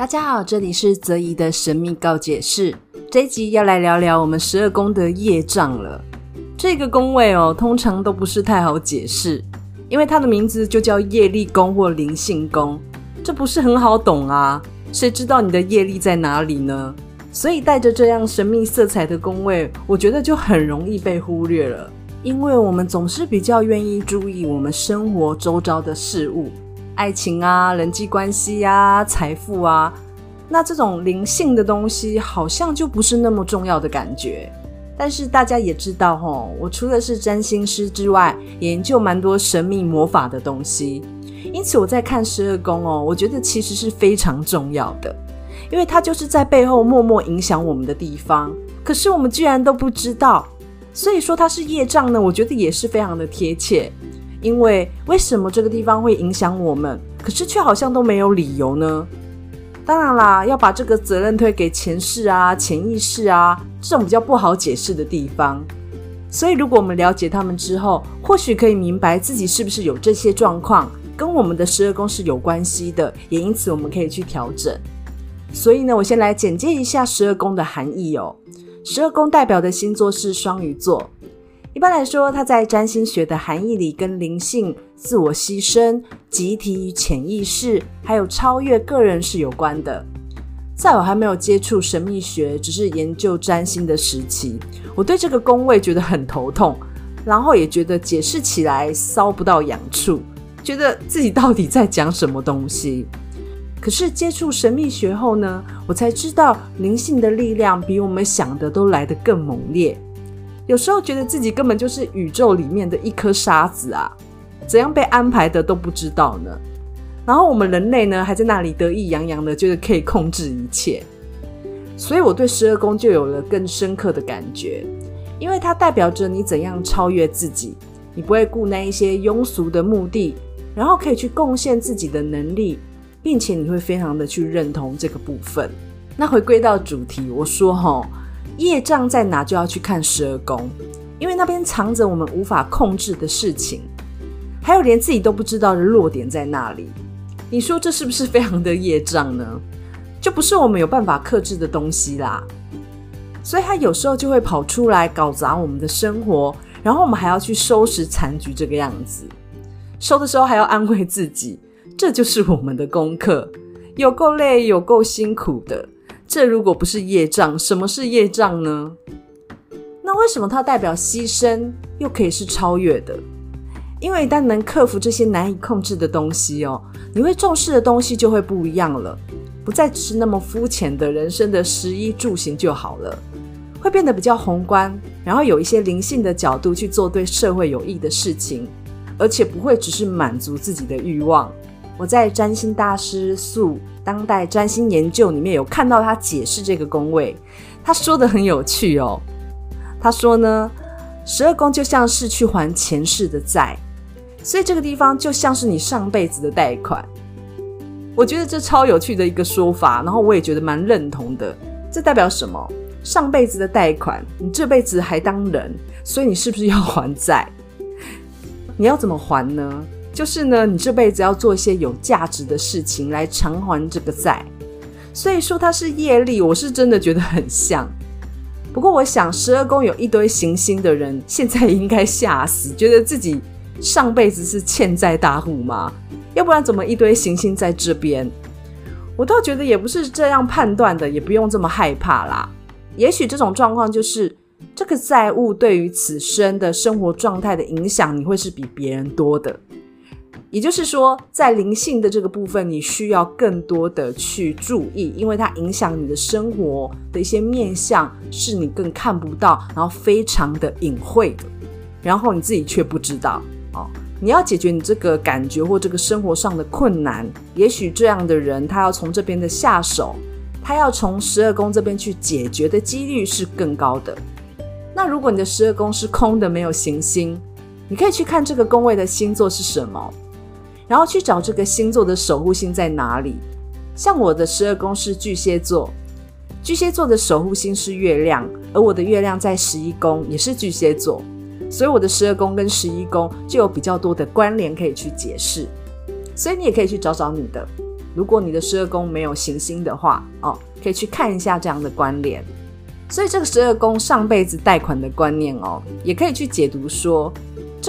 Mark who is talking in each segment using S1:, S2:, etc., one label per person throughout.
S1: 大家好，这里是泽怡的神秘告解室。这一集要来聊聊我们十二宫的业障了。这个宫位哦，通常都不是太好解释，因为它的名字就叫业力宫或灵性宫，这不是很好懂啊。谁知道你的业力在哪里呢？所以带着这样神秘色彩的宫位，我觉得就很容易被忽略了。因为我们总是比较愿意注意我们生活周遭的事物，爱情啊、人际关系啊、财富啊，那这种灵性的东西好像就不是那么重要的感觉。但是大家也知道齁，我除了是占星师之外，研究蛮多神秘魔法的东西，因此我在看十二宫哦，我觉得其实是非常重要的，因为它就是在背后默默影响我们的地方，可是我们居然都不知道。所以说它是业障呢，我觉得也是非常的贴切。因为为什么这个地方会影响我们，可是却好像都没有理由呢？当然啦，要把这个责任推给前世啊、潜意识啊这种比较不好解释的地方。所以如果我们了解他们之后，或许可以明白自己是不是有这些状况，跟我们的十二宫是有关系的，也因此我们可以去调整。所以呢，我先来简介一下十二宫的含义哦。十二宫代表的星座是双鱼座。一般来说，它在占星学的含义里，跟灵性、自我牺牲、集体与潜意识，还有超越个人是有关的。在我还没有接触神秘学，只是研究占星的时期，我对这个宫位觉得很头痛，然后也觉得解释起来搔不到痒处，觉得自己到底在讲什么东西。可是接触神秘学后呢，我才知道灵性的力量比我们想的都来得更猛烈。有时候觉得自己根本就是宇宙里面的一颗沙子啊，怎样被安排的都不知道呢。然后我们人类呢，还在那里得意洋洋的，觉得可以控制一切。所以我对十二宫就有了更深刻的感觉，因为它代表着你怎样超越自己，你不会顾那一些庸俗的目的，然后可以去贡献自己的能力。并且你会非常的去认同这个部分。那回归到主题，我说齁，业障在哪就要去看十二宫，因为那边藏着我们无法控制的事情，还有连自己都不知道的弱点在那里。你说这是不是非常的业障呢？就不是我们有办法克制的东西啦。所以他有时候就会跑出来搞砸我们的生活，然后我们还要去收拾残局，这个样子。收的时候还要安慰自己。这就是我们的功课，有够累，有够辛苦的。这如果不是业障，什么是业障呢？那为什么它代表牺牲，又可以是超越的？因为一旦能克服这些难以控制的东西哦，你会重视的东西就会不一样了，不再只是那么肤浅的人生的食衣住行就好了，会变得比较宏观，然后有一些灵性的角度去做对社会有益的事情，而且不会只是满足自己的欲望。我在占星大师素当代占星研究里面有看到他解释这个宫位，他说的很有趣哦。他说呢，十二宫就像是去还前世的债，所以这个地方就像是你上辈子的贷款。我觉得这超有趣的一个说法，然后我也觉得蛮认同的。这代表什么？上辈子的贷款，你这辈子还当人，所以你是不是要还债？你要怎么还呢？就是呢，你这辈子要做一些有价值的事情来偿还这个债，所以说它是业力，我是真的觉得很像。不过我想，十二宫有一堆行星的人，现在应该吓死，觉得自己上辈子是欠债大户吗？要不然怎么一堆行星在这边？我倒觉得也不是这样判断的，也不用这么害怕啦。也许这种状况就是这个债务对于此生的生活状态的影响，你会是比别人多的。也就是说，在灵性的这个部分，你需要更多的去注意，因为它影响你的生活的一些面向，是你更看不到，然后非常的隐晦的，然后你自己却不知道哦。你要解决你这个感觉或这个生活上的困难，也许这样的人他要从这边的下手，他要从十二宫这边去解决的几率是更高的。那如果你的十二宫是空的，没有行星，你可以去看这个宫位的星座是什么。然后去找这个星座的守护星在哪里。像我的十二宫是巨蟹座，巨蟹座的守护星是月亮，而我的月亮在十一宫也是巨蟹座，所以我的十二宫跟十一宫就有比较多的关联可以去解释。所以你也可以去找找你的。如果你的十二宫没有行星的话，哦，可以去看一下这样的关联。所以这个十二宫上辈子贷款的观念哦，也可以去解读说，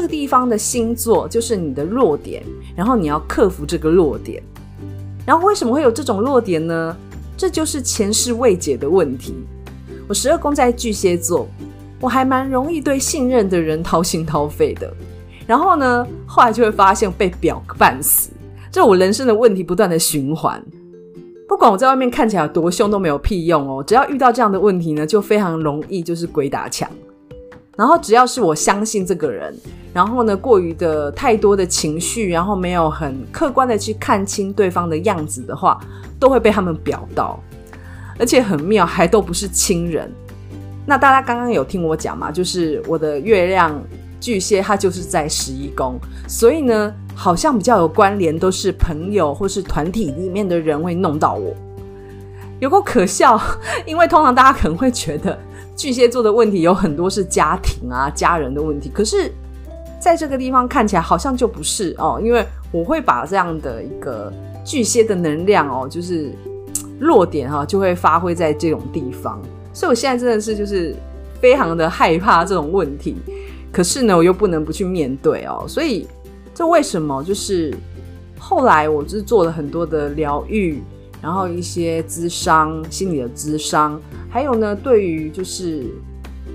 S1: 这个地方的星座就是你的弱点，然后你要克服这个弱点。然后为什么会有这种弱点呢？这就是前世未解的问题。我十二宫在巨蟹座，我还蛮容易对信任的人掏心掏肺的。然后呢，后来就会发现被表个半死，这我人生的问题不断的循环。不管我在外面看起来有多凶都没有屁用哦，只要遇到这样的问题呢，就非常容易就是鬼打墙。然后只要是我相信这个人，然后呢，过于的太多的情绪，然后没有很客观的去看清对方的样子的话，都会被他们表到，而且很妙，还都不是亲人。那大家刚刚有听我讲嘛，就是我的月亮。巨蟹，它就是在十一宫，所以呢，好像比较有关联，都是朋友或是团体里面的人会弄到我，有够可笑。因为通常大家可能会觉得巨蟹座的问题有很多是家庭啊、家人的问题，可是在这个地方看起来好像就不是哦，因为我会把这样的一个巨蟹的能量哦，就是弱点哈、就会发挥在这种地方，所以我现在真的是就是非常的害怕这种问题。可是呢，我又不能不去面对哦，所以这为什么？就是后来我就是做了很多的疗愈，然后一些智商、心理的智商，还有呢，对于就是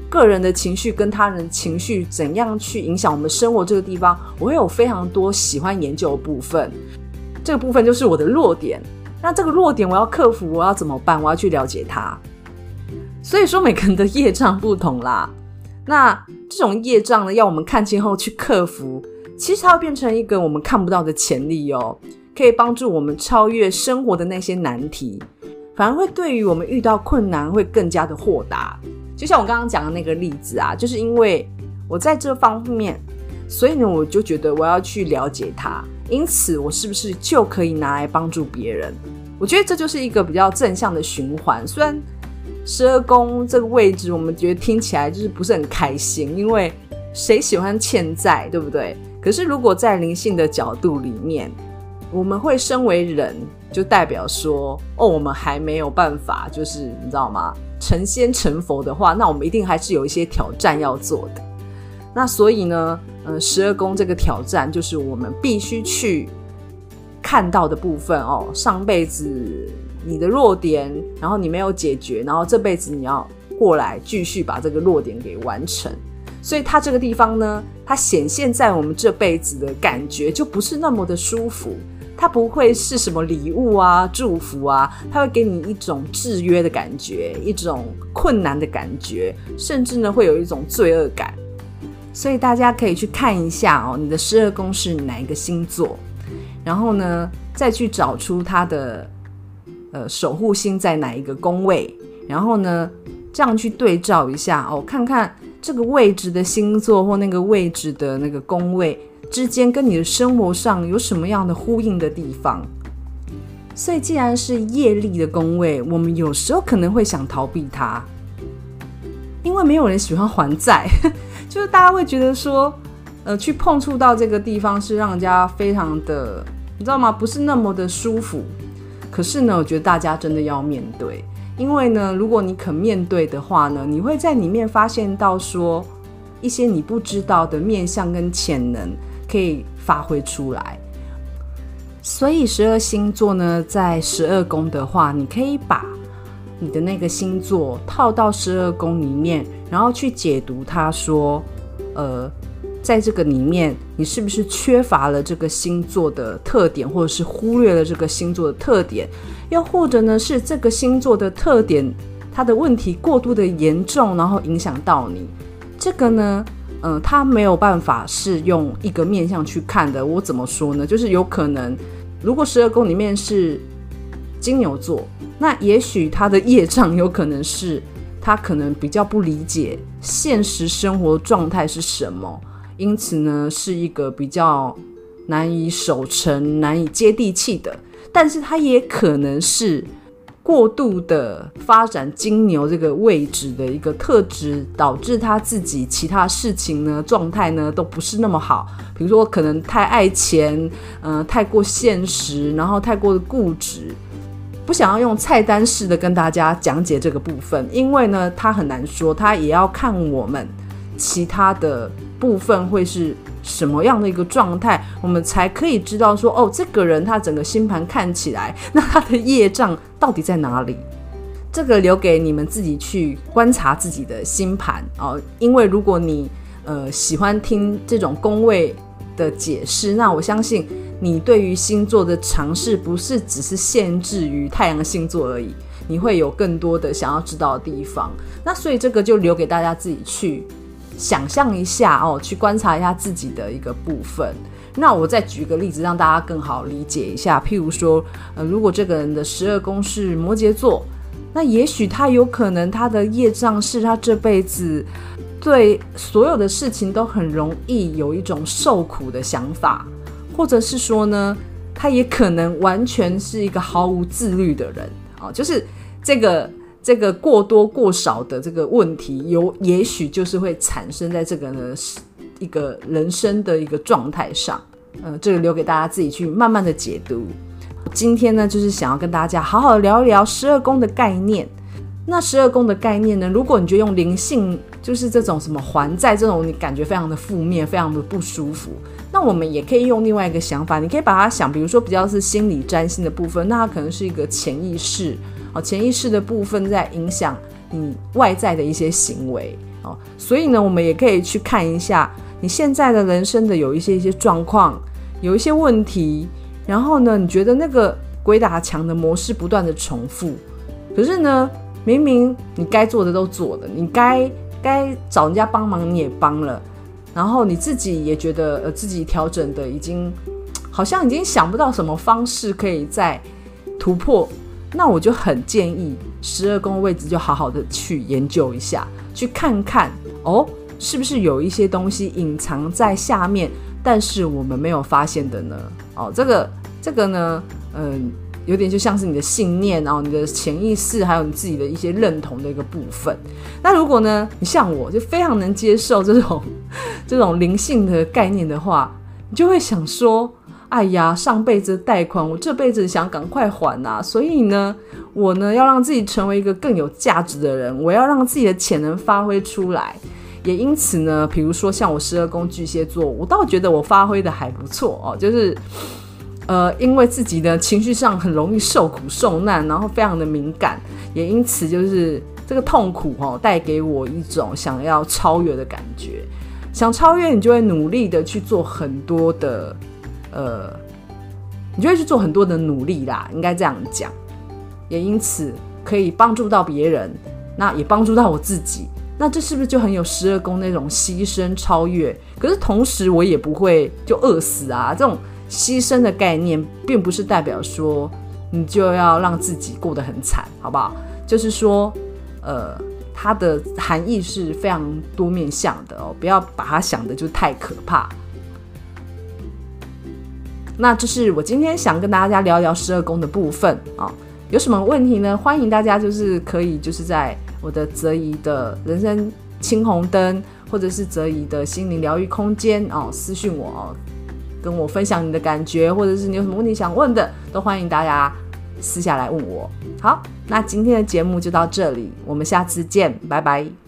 S1: 个人的情绪跟他人情绪怎样去影响我们生活这个地方，我会有非常多喜欢研究的部分。这个部分就是我的弱点。那这个弱点我要克服，我要怎么办？我要去了解它。所以说，每个人的业障不同啦。那这种业障呢，要我们看清后去克服，其实它会变成一个我们看不到的潜力哦，可以帮助我们超越生活的那些难题，反而会对于我们遇到困难会更加的豁达。就像我刚刚讲的那个例子啊，就是因为我在这方面，所以呢，我就觉得我要去了解它，因此我是不是就可以拿来帮助别人？我觉得这就是一个比较正向的循环，虽然。十二宫这个位置，我们觉得听起来就是不是很开心，因为谁喜欢欠债，对不对？可是如果在灵性的角度里面，我们会身为人，就代表说，哦，我们还没有办法，就是你知道吗？成仙成佛的话，那我们一定还是有一些挑战要做的。那所以呢，嗯，十二宫这个挑战就是我们必须去看到的部分哦，上辈子。你的弱点，然后你没有解决，然后这辈子你要过来继续把这个弱点给完成。所以它这个地方呢，它显现在我们这辈子的感觉就不是那么的舒服。它不会是什么礼物啊、祝福啊，它会给你一种制约的感觉，一种困难的感觉，甚至呢会有一种罪恶感。所以大家可以去看一下哦，你的十二宫是哪一个星座，然后呢再去找出它的。呃，守护星在哪一个宫位？然后呢，这样去对照一下哦，看看这个位置的星座或那个位置的那个宫位之间，跟你的生活上有什么样的呼应的地方。所以，既然是业力的宫位，我们有时候可能会想逃避它，因为没有人喜欢还债，就是大家会觉得说，呃，去碰触到这个地方是让人家非常的，你知道吗？不是那么的舒服。可是呢，我觉得大家真的要面对，因为呢，如果你肯面对的话呢，你会在里面发现到说一些你不知道的面相跟潜能可以发挥出来。所以十二星座呢，在十二宫的话，你可以把你的那个星座套到十二宫里面，然后去解读它，说，呃。在这个里面，你是不是缺乏了这个星座的特点，或者是忽略了这个星座的特点？又或者呢，是这个星座的特点，它的问题过度的严重，然后影响到你？这个呢，嗯、呃，它没有办法是用一个面向去看的。我怎么说呢？就是有可能，如果十二宫里面是金牛座，那也许他的业障有可能是他可能比较不理解现实生活状态是什么。因此呢，是一个比较难以守成、难以接地气的，但是他也可能是过度的发展金牛这个位置的一个特质，导致他自己其他事情呢状态呢都不是那么好。比如说，可能太爱钱，嗯、太过现实，然后太过的固执。不想要用菜单式的跟大家讲解这个部分，因为呢，他很难说，他也要看我们其他的部分会是什么样的一个状态，我们才可以知道说，哦，这个人他整个星盘看起来，那他的业障到底在哪里？这个留给你们自己去观察自己的星盘哦。因为如果你呃喜欢听这种宫位的解释，那我相信。你对于星座的尝试不是只是限制于太阳星座而已，你会有更多的想要知道的地方。那所以这个就留给大家自己去想象一下哦，去观察一下自己的一个部分。那我再举个例子，让大家更好理解一下。譬如说，呃，如果这个人的十二宫是摩羯座，那也许他有可能他的业障是他这辈子对所有的事情都很容易有一种受苦的想法。或者是说呢，他也可能完全是一个毫无自律的人啊，就是这个这个过多过少的这个问题，有也许就是会产生在这个呢一个人生的一个状态上，呃，这个留给大家自己去慢慢的解读。今天呢，就是想要跟大家好好聊一聊十二宫的概念。那十二宫的概念呢，如果你觉得用灵性，就是这种什么还债这种，你感觉非常的负面，非常的不舒服。那我们也可以用另外一个想法，你可以把它想，比如说比较是心理占星的部分，那它可能是一个潜意识哦，潜意识的部分在影响你外在的一些行为哦，所以呢，我们也可以去看一下你现在的人生的有一些一些状况，有一些问题，然后呢，你觉得那个鬼打墙的模式不断的重复，可是呢，明明你该做的都做了，你该该找人家帮忙你也帮了。然后你自己也觉得呃自己调整的已经好像已经想不到什么方式可以再突破，那我就很建议十二宫位置就好好的去研究一下，去看看哦，是不是有一些东西隐藏在下面，但是我们没有发现的呢？哦，这个这个呢，嗯、有点就像是你的信念，然后你的潜意识，还有你自己的一些认同的一个部分。那如果呢，你像我就非常能接受这种这种灵性的概念的话，你就会想说：哎呀，上辈子贷款，我这辈子想赶快还啊！所以呢，我呢要让自己成为一个更有价值的人，我要让自己的潜能发挥出来。也因此呢，比如说像我十二宫巨蟹座，我倒觉得我发挥的还不错哦，就是。呃，因为自己的情绪上很容易受苦受难，然后非常的敏感，也因此就是这个痛苦哦，带给我一种想要超越的感觉。想超越，你就会努力的去做很多的，呃，你就会去做很多的努力啦，应该这样讲。也因此可以帮助到别人，那也帮助到我自己。那这是不是就很有十二宫那种牺牲超越？可是同时我也不会就饿死啊，这种。牺牲的概念，并不是代表说你就要让自己过得很惨，好不好？就是说，呃，它的含义是非常多面向的哦，不要把它想的就太可怕。那这是我今天想跟大家聊聊十二宫的部分啊，有什么问题呢？欢迎大家就是可以就是在我的泽怡的人生青红灯，或者是泽怡的心灵疗愈空间哦，私讯我哦。跟我分享你的感觉，或者是你有什么问题想问的，都欢迎大家私下来问我。好，那今天的节目就到这里，我们下次见，拜拜。